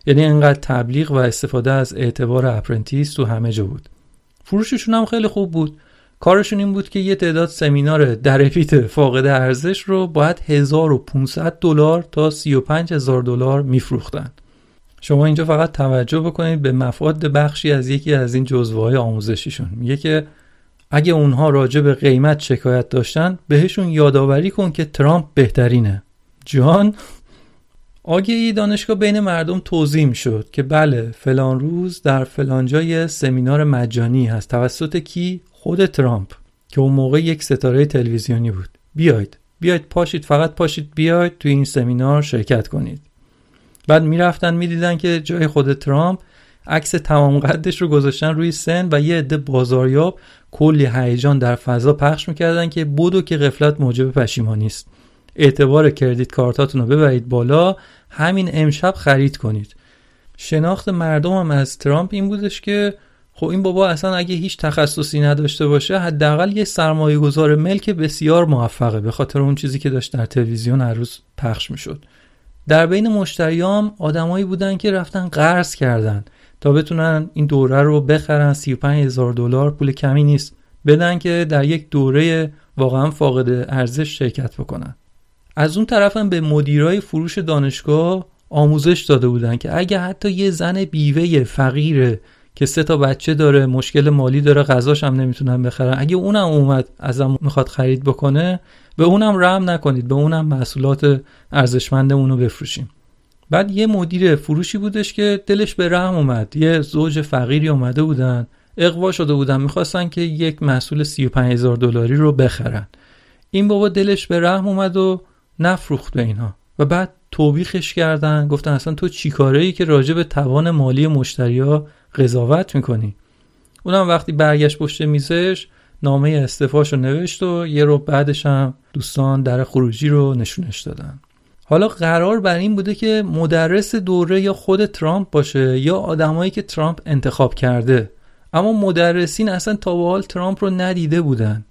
یعنی انقدر تبلیغ و استفاده از اعتبار اپرنتیس تو همه جا بود. فروششون هم خیلی خوب بود. کارشون این بود که یه تعداد سمینار درفیت فاقد ارزش رو باید 1500 دلار تا 35000 دلار میفروختن. شما اینجا فقط توجه بکنید به مفاد بخشی از یکی از این جزوه های آموزشیشون. میگه که اگه اونها راجع به قیمت شکایت داشتن بهشون یادآوری کن که ترامپ بهترینه. جان آگهی دانشگاه بین مردم توضیح شد که بله فلان روز در فلان جای سمینار مجانی هست. توسط کی؟ خود ترامپ که اون موقع یک ستاره تلویزیونی بود. بیاید بیاید پاشید فقط پاشید بیاید توی این سمینار شرکت کنید. بعد می‌رفتن می‌دیدن که جای خود ترامپ عکس تمام قدش رو گذاشتن روی سن و یه عده بازاریاب کلی هیجان در فضا پخش می‌کردن که بودو که قفلت موجب پشیمانی است اعتبار کردیت کارتاتون رو ببرید بالا همین امشب خرید کنید. شناخت مردم هم از ترامپ این بودش که خب این بابا اصلا اگه هیچ تخصصی نداشته باشه حداقل یه سرمایه گذار ملک بسیار موفقه به خاطر اون چیزی که داشت در تلویزیون هر روز پخش می‌شد. در بین مشتریام آدمایی بودن که رفتن قرض کردن تا بتونن این دوره رو بخرن. 35 هزار دلار پول کمی نیست. بدن که در یک دوره واقعا فاقد ارزش شرکت بکنن. از اون طرفم به مدیرای فروش دانشگاه آموزش داده بودن که اگه حتی یه زن بیوه فقیره که سه تا بچه داره مشکل مالی داره غذاش هم نمی‌تونن بخرن. اگه اونم اومد ازم می‌خواد خرید بکنه به اونم رحم نکنید به اونم محصولات ارزشمندمون رو بفروشیم. بعد یه مدیر فروشی بودش که دلش به رحم اومد. یه زوج فقیری اومده بودن اقوا شده بودن می‌خواستن که یک محصول 35 هزار دلاری رو بخرن. این بابا دلش به رحم اومد و نفروخت به اینها و بعد توبیخش کردن گفتن اصلا تو چیکاره ای که راجع به توان مالی مشتریا قضاوت می‌کنی. اونم وقتی برگشت پشت میزش نامه استفاش رو نوشت و یه رو بعدش هم دوستان در خروجی رو نشونش دادن. حالا قرار بر این بوده که مدرس دوره یا خود ترامپ باشه یا آدمایی که ترامپ انتخاب کرده. اما مدرسین اصلا تا به حال ترامپ رو ندیده بودن.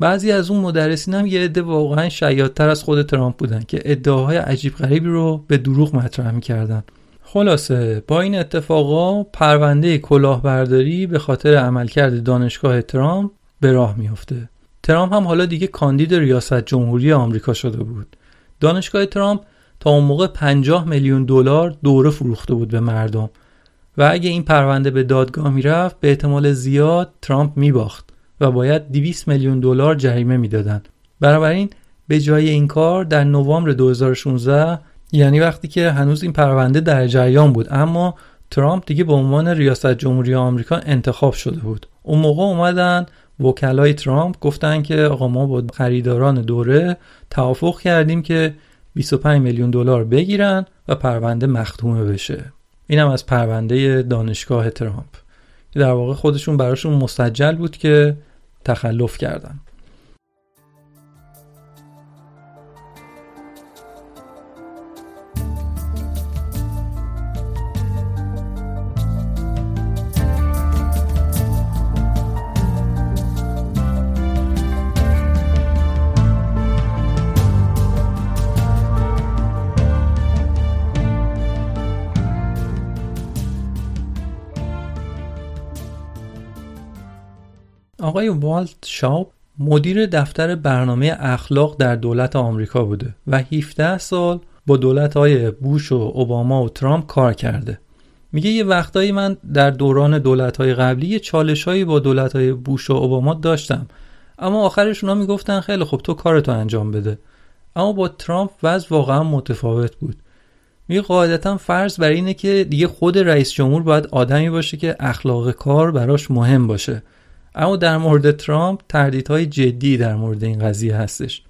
بعضی از اون مدرسین هم یه عده واقعا شیادتر از خود ترامپ بودن که ادعاهای عجیب غریبی رو به دروغ مطرح می‌کردن. خلاصه با این اتفاقا پرونده کلاهبرداری به خاطر عملکرد دانشگاه ترامپ به راه میافته ترامپ هم حالا دیگه کاندید ریاست جمهوری آمریکا شده بود دانشگاه ترامپ تا اون موقع 50 میلیون دلار دوره فروخته بود به مردم و اگه این پرونده به دادگاه می‌رفت به احتمال زیاد ترامپ میباخت و باید 200 میلیون دلار جریمه می‌دادند. بنابراین به جای این کار در نوامبر 2016 یعنی وقتی که هنوز این پرونده در جریان بود اما ترامپ دیگه به عنوان ریاست جمهوری آمریکا انتخاب شده بود. اون موقع اومدن وکلای ترامپ گفتن که آقا ما با خریداران دوره توافق کردیم که 25 میلیون دلار بگیرن و پرونده مختومه بشه. اینم از پرونده دانشگاه ترامپ. در واقع خودشون براشون مستجل بود که تخلف کردن. آقای والت شاپ مدیر دفتر برنامه اخلاق در دولت آمریکا بوده و 17 سال با دولت های بوش و اوباما و ترامپ کار کرده. میگه یه وقتایی من در دوران دولت های قبلی یه چالش هایی با دولت های بوش و اوباما داشتم. اما آخرش اونا می‌گفتن خیلی خب تو کارتو انجام بده. اما با ترامپ وضع واقعا متفاوت بود. میگه قاعدتا فرض بر اینه که دیگه خود رئیس جمهور باید آدمی باشه که اخلاق کار براش مهم باشه. اما در مورد ترامپ تردیدهای جدی در مورد این قضیه هستش.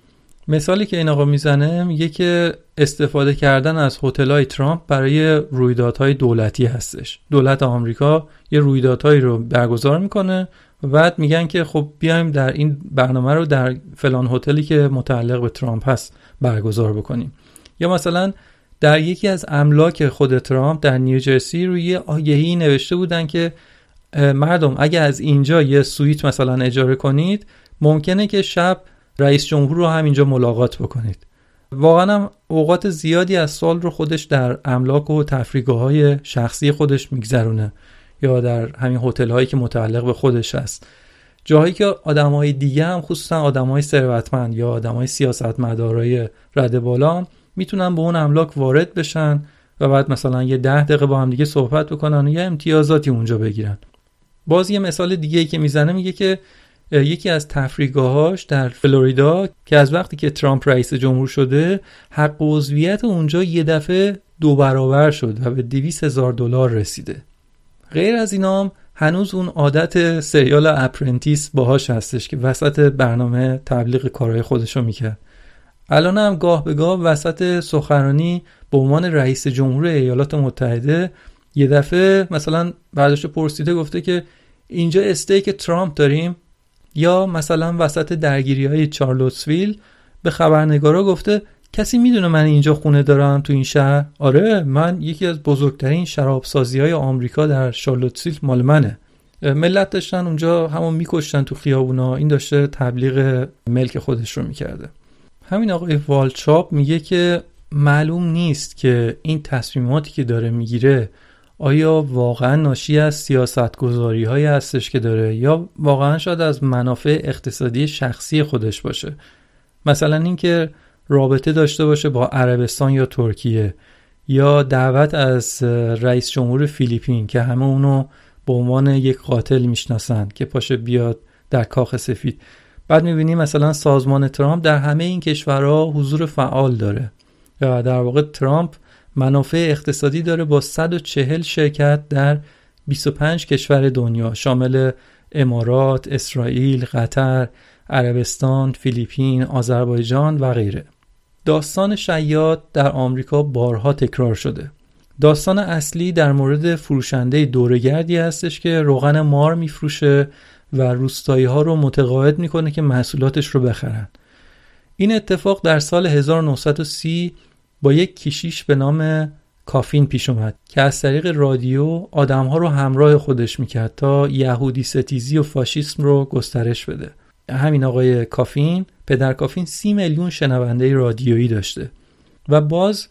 مثالی که این آقا می‌زنه میگه که استفاده کردن از های ترامپ برای رویدادهای دولتی هستش. دولت آمریکا یه رویدادهایی رو برگزار می‌کنه. و بعد میگن که خب بیایم در این برنامه رو در فلان هتلی که متعلق به ترامپ هست برگزار بکنیم. یا مثلا در یکی از املاک خود ترامپ در نیوجرسی روی آگهی نوشته بودن که مردم اگه از اینجا یه سویت مثلا اجاره کنید ممکنه که شب رئیس جمهور رو همینجا ملاقات بکنید. واقعا هم اوقات زیادی از سال رو خودش در املاک و تفریگاه های شخصی خودش میگذرونه یا در همین هتل هایی که متعلق به خودش هست. جاهایی که آدم های دیگه هم خصوصا آدم های ثروتمند یا آدم های سیاست مدارای رده بالا می‌تونن به اون املاک وارد بشن و بعد مثلا یه ده دقیقه با هم دیگه صحبت بکنن و یه امتیازاتی اونجا بگیرن. باز یه مثال دیگه ای که می‌زنه میگه که یکی از تفریگاهاش در فلوریدا که از وقتی که ترامپ رئیس جمهور شده حق عضویت اونجا یه دفعه دو برابر شد و به 200 هزار دلار رسیده. غیر از اینا هم هنوز اون عادت سریال Apprentice باهاش هستش که وسط برنامه تبلیغ کارهای خودشو می‌کرد. الان هم گاه به گاه وسط سخنرانی به عنوان رئیس جمهور ایالات متحده یه دفعه مثلا برداشت پرسیده گفته که اینجا استیک ترامپ داریم؟ یا مثلا وسط درگیری های چارلوتسویل به خبرنگارا گفته کسی می‌دونه من اینجا خونه دارم تو این شهر؟ آره من یکی از بزرگترین شرابسازی های آمریکا در شارلوتسویل مال منه. ملت داشتن اونجا همون میکشتن تو خیابونا. این داشته تبلیغ ملک خودش رو می‌کرده. همین آقای والچاپ میگه که معلوم نیست که این تصمیماتی که داره می‌گیره آیا واقعا ناشی از سیاست گذاری های هستش که داره؟ یا واقعا شاید از منافع اقتصادی شخصی خودش باشه؟ مثلا اینکه رابطه داشته باشه با عربستان یا ترکیه یا دعوت از رئیس جمهور فیلیپین که همه اونو به عنوان یک قاتل می‌شناسن که پاشه بیاد در کاخ سفید. بعد می‌بینیم مثلا سازمان ترامپ در همه این کشورها حضور فعال داره. یا در واقع ترامپ منافع اقتصادی داره با 140 شرکت در 25 کشور دنیا شامل امارات، اسرائیل، قطر، عربستان، فیلیپین، آذربایجان و غیره. داستان شیاد در آمریکا بارها تکرار شده. داستان اصلی در مورد فروشنده دورگردی هستش که روغن مار میفروشه و روستایی ها رو متقاعد می‌کنه که محصولاتش رو بخرن. این اتفاق در سال 1930 با یک کشیش به نام کافین پیش اومد که از طریق رادیو آدمها رو همراه خودش می‌کرد تا یهودی ستیزی و فاشیسم رو گسترش بده. همین آقای کافین پدر کافین سی میلیون شنونده رادیویی داشته. و باز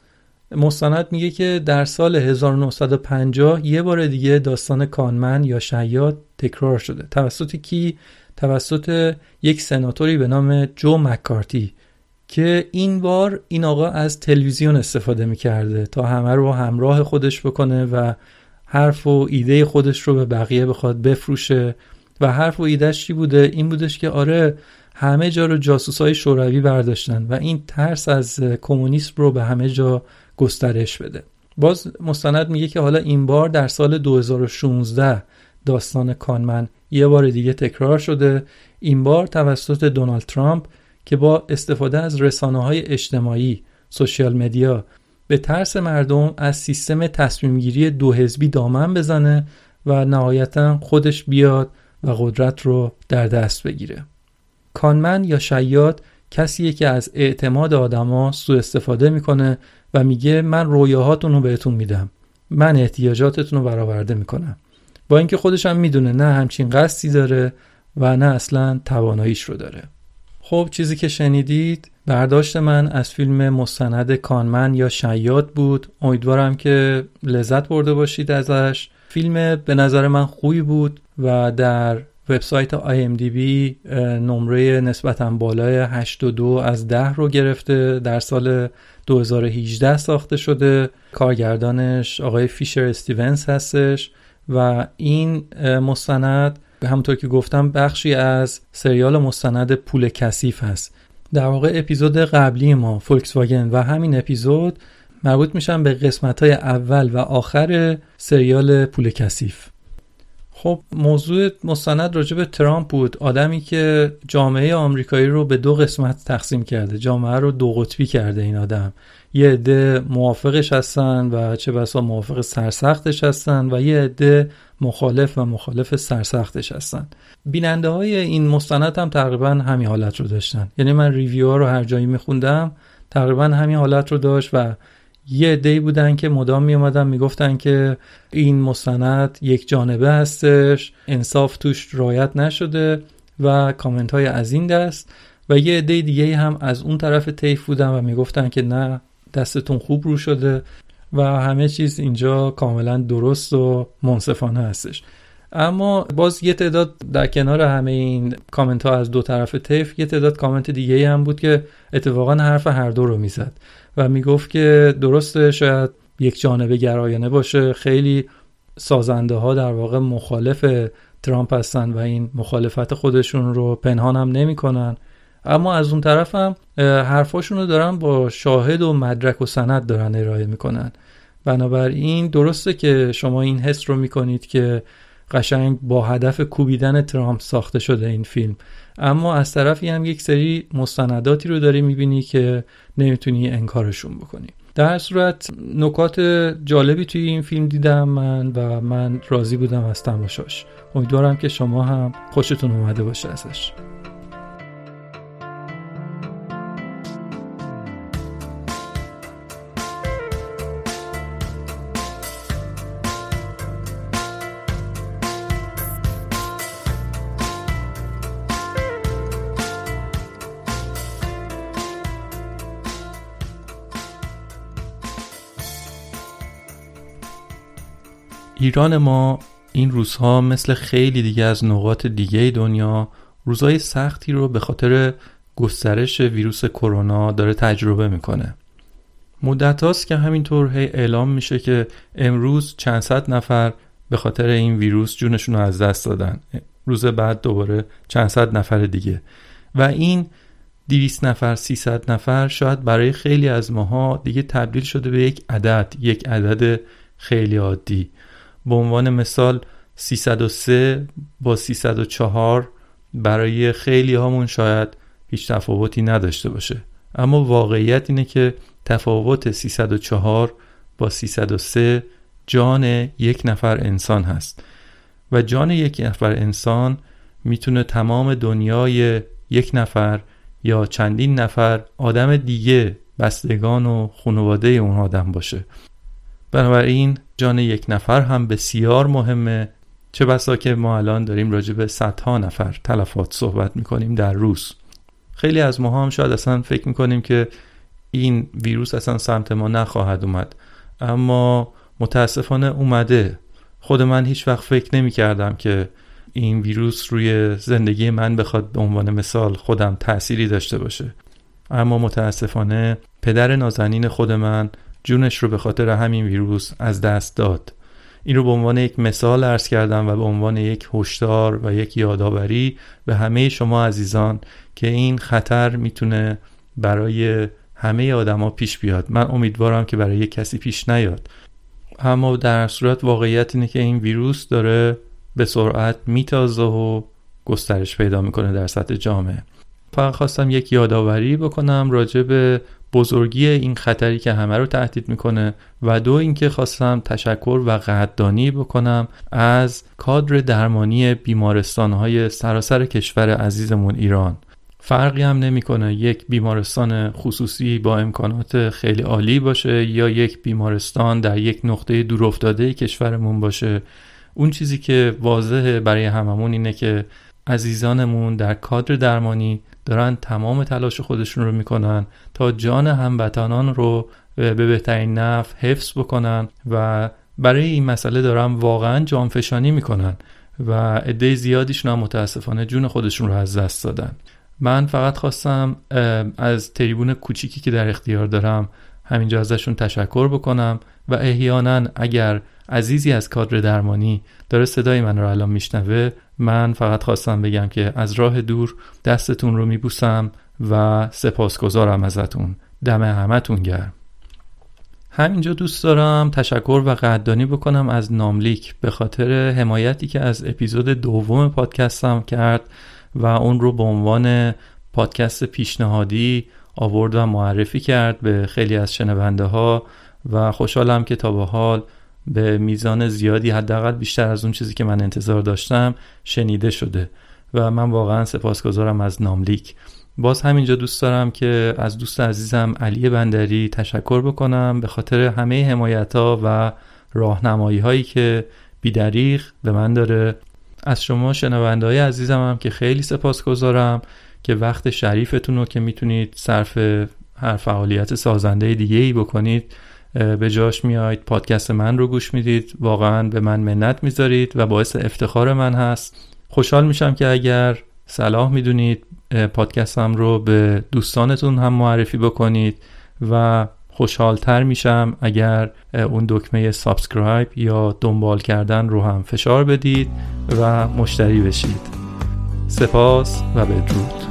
مستند میگه که در سال 1950 یه بار دیگه داستان کانمن یا شیاد تکرار شده. توسط کی؟ توسط یک سناتوری به نام جو مکارتی. که این بار این آقا از تلویزیون استفاده می‌کرده تا همه رو همراه خودش بکنه و حرف و ایده خودش رو به بقیه بخواد بفروشه. و حرف و ایدهش چی بوده؟ این بودش که آره همه جا رو جاسوس های شوروی برداشتن و این ترس از کمونیسم رو به همه جا گسترش بده. باز مستند میگه که حالا این بار در سال 2016 داستان کانمن یه بار دیگه تکرار شده. این بار توسط دونالد ترامپ که با استفاده از رسانه های اجتماعی سوشیال مدیا به ترس مردم از سیستم تصمیمگیری دو حزبی دامن بزنه و نهایتا خودش بیاد و قدرت رو در دست بگیره. کانمن یا شیاد کسیه که از اعتماد آدما سوء استفاده می‌کنه و میگه من رویاهاتون رو بهتون میدم. من احتیاجاتتون رو برآورده می‌کنم. با اینکه خودش هم می‌دونه نه همچین قصدی داره و نه اصلا تواناییش رو داره. خب چیزی که شنیدید برداشت من از فیلم مستند کانمن یا شیاد بود. امیدوارم که لذت برده باشید ازش. فیلم به نظر من خوبی بود و در وبسایت IMDb نمره نسبتا بالای 82 از 10 رو گرفته. در سال 2018 ساخته شده. کارگردانش آقای فیشر استیونز هستش و این مستند همونطور که گفتم بخشی از سریال مستند پول کثیف هست. در واقع اپیزود قبلی ما فولکس واگن و همین اپیزود مربوط میشن به قسمت های اول و آخر سریال پول کثیف. خب موضوع مستند راجع به ترامپ بود. آدمی که جامعه آمریکایی رو به دو قسمت تقسیم کرده. جامعه رو دو قطبی کرده این آدم. یه عده موافقش هستن و چه بسا موافق سرسختش هستن و یه عده مخالف و مخالف سرسختش هستن. بیننده های این مستند هم تقریبا همین حالت رو داشتن. یعنی من ریویو ها رو هر جایی میخوندم تقریبا همین حالت رو داشت و یه دی بودن که مدام می اومدن می‌گفتن که این مستند یک جانبه هستش انصاف توش رایت نشده و کامنت های از این دست. و یه عده دیگه هم از اون طرف طیف بودن و می‌گفتن که نه دستتون خوب رو شده. و همه چیز اینجا کاملا درست و منصفانه هستش. اما باز یه تعداد در کنار همه این کامنت ها از دو طرف طیف یه تعداد کامنت دیگه هم بود که اتفاقا حرف هر دو رو می‌زد و می‌گفت که درسته شاید یک جانبه گرایانه باشه. خیلی سازنده ها در واقع مخالف ترامپ هستن و این مخالفت خودشون رو پنهان هم نمی‌کنن. اما از اون طرف هم حرفاشون رو دارن با شاهد و مدرک و سند دارن ارائه می‌کنن. بنابراین درسته که شما این حس رو می‌کنید که قشنگ با هدف کوبیدن ترامپ ساخته شده این فیلم. اما از طرفی هم یک سری مستنداتی رو داری می‌بینی که نمی‌تونی انکارشون بکنی. در صورت نکات جالبی توی این فیلم دیدم من و من راضی بودم از تماشاش. امیدوارم که شما هم خوشتون اومده باشه ازش. ایران ما این روزها مثل خیلی دیگه از نقاط دیگه دنیا روزهای سختی رو به خاطر گسترش ویروس کرونا داره تجربه می‌کنه. مدت هاست که همینطور هی اعلام میشه که امروز چند صد نفر به خاطر این ویروس جونشون رو از دست دادن. روز بعد دوباره چند صد نفر دیگه. و این 200 نفر 300 نفر شاید برای خیلی از ماها دیگه تبدیل شده به یک عدد یک عدد خیلی عادی. به عنوان مثال 303 با 304 برای خیلی هامون شاید هیچ تفاوتی نداشته باشه. اما واقعیت اینه که تفاوت 304 با 303 جان یک نفر انسان هست. و جان یک نفر انسان می‌تونه تمام دنیای یک نفر یا چندین نفر آدم دیگه بستگان و خانواده اون آدم باشه. بنابراین جان یک نفر هم بسیار مهمه. چه بسا که ما الان داریم راجع به صدها نفر تلفات صحبت می‌کنیم در روز. خیلی از ما هم شاید اصلا فکر می‌کنیم که این ویروس اصلا سمت ما نخواهد اومد. اما متاسفانه اومده. خود من هیچ وقت فکر نمی کردم که این ویروس روی زندگی من بخواد به عنوان مثال خودم تأثیری داشته باشه. اما متاسفانه پدر نازنین خود من جونش رو به خاطر همین ویروس از دست داد. این رو به عنوان یک مثال ارز کردم و به عنوان یک هشدار و یک یادآوری به همه شما عزیزان که این خطر می‌تونه برای همه آدما پیش بیاد. من امیدوارم که برای کسی پیش نیاد. اما در صورت واقعیت اینه که این ویروس داره به سرعت میتازه و گسترش پیدا می‌کنه در سطح جامعه. فقط خواستم یک یادآوری بکنم راجع به بزرگی این خطری که همه رو تهدید می‌کنه و دو اینکه خواستم تشکر و قدردانی بکنم از کادر درمانی بیمارستان های سراسر کشور عزیزمون ایران. فرقی هم نمی‌کنه یک بیمارستان خصوصی با امکانات خیلی عالی باشه یا یک بیمارستان در یک نقطه دورافتاده کشورمون باشه. اون چیزی که واضحه برای هممون اینه که عزیزانمون در کادر درمانی دارن تمام تلاش خودشون رو می‌کنن تا جان هموطنان رو به بهترین نفع حفظ بکنن و برای این مسئله دارن واقعا جانفشانی می‌کنن و عده زیادیشون هم متاسفانه جون خودشون رو از دست دادن. من فقط خواستم از تریبون کوچیکی که در اختیار دارم همینجا ازشون تشکر بکنم و احیانا اگر عزیزی از کادر درمانی داره صدای من رو الان میشنوه من فقط خواستم بگم که از راه دور دستتون رو میبوسم و سپاسگزارم ازتون. دم همتون گرم. همینجا دوست دارم تشکر و قدردانی بکنم از ناملیک به خاطر حمایتی که از اپیزود دوم پادکستم کرد و اون رو به عنوان پادکست پیشنهادی آورد و معرفی کرد به خیلی از شنونده ها و خوشحالم که تا به حال به میزان زیادی حداقل بیشتر از اون چیزی که من انتظار داشتم شنیده شده و من واقعا سپاسگزارم از ناملیک. باز همینجا دوست دارم که از دوست عزیزم علی بندری تشکر بکنم به خاطر همه حمایت ها و راهنمایی هایی که بیدریغ به من داره. از شما شنونده های عزیزم هم که خیلی سپاسگزارم که وقت شریفتون رو که می‌تونید صرف هر فعالیت سازنده دیگه ای بکنید به جاش میاید پادکست من رو گوش می‌دید واقعا به من منت می‌ذارید و باعث افتخار من هست. خوشحال میشم که اگر صلاح می‌دونید پادکستم رو به دوستانتون هم معرفی بکنید و خوشحالتر میشم اگر اون دکمه subscribe یا دنبال کردن رو هم فشار بدید و مشتری بشید. سپاس و بدرود.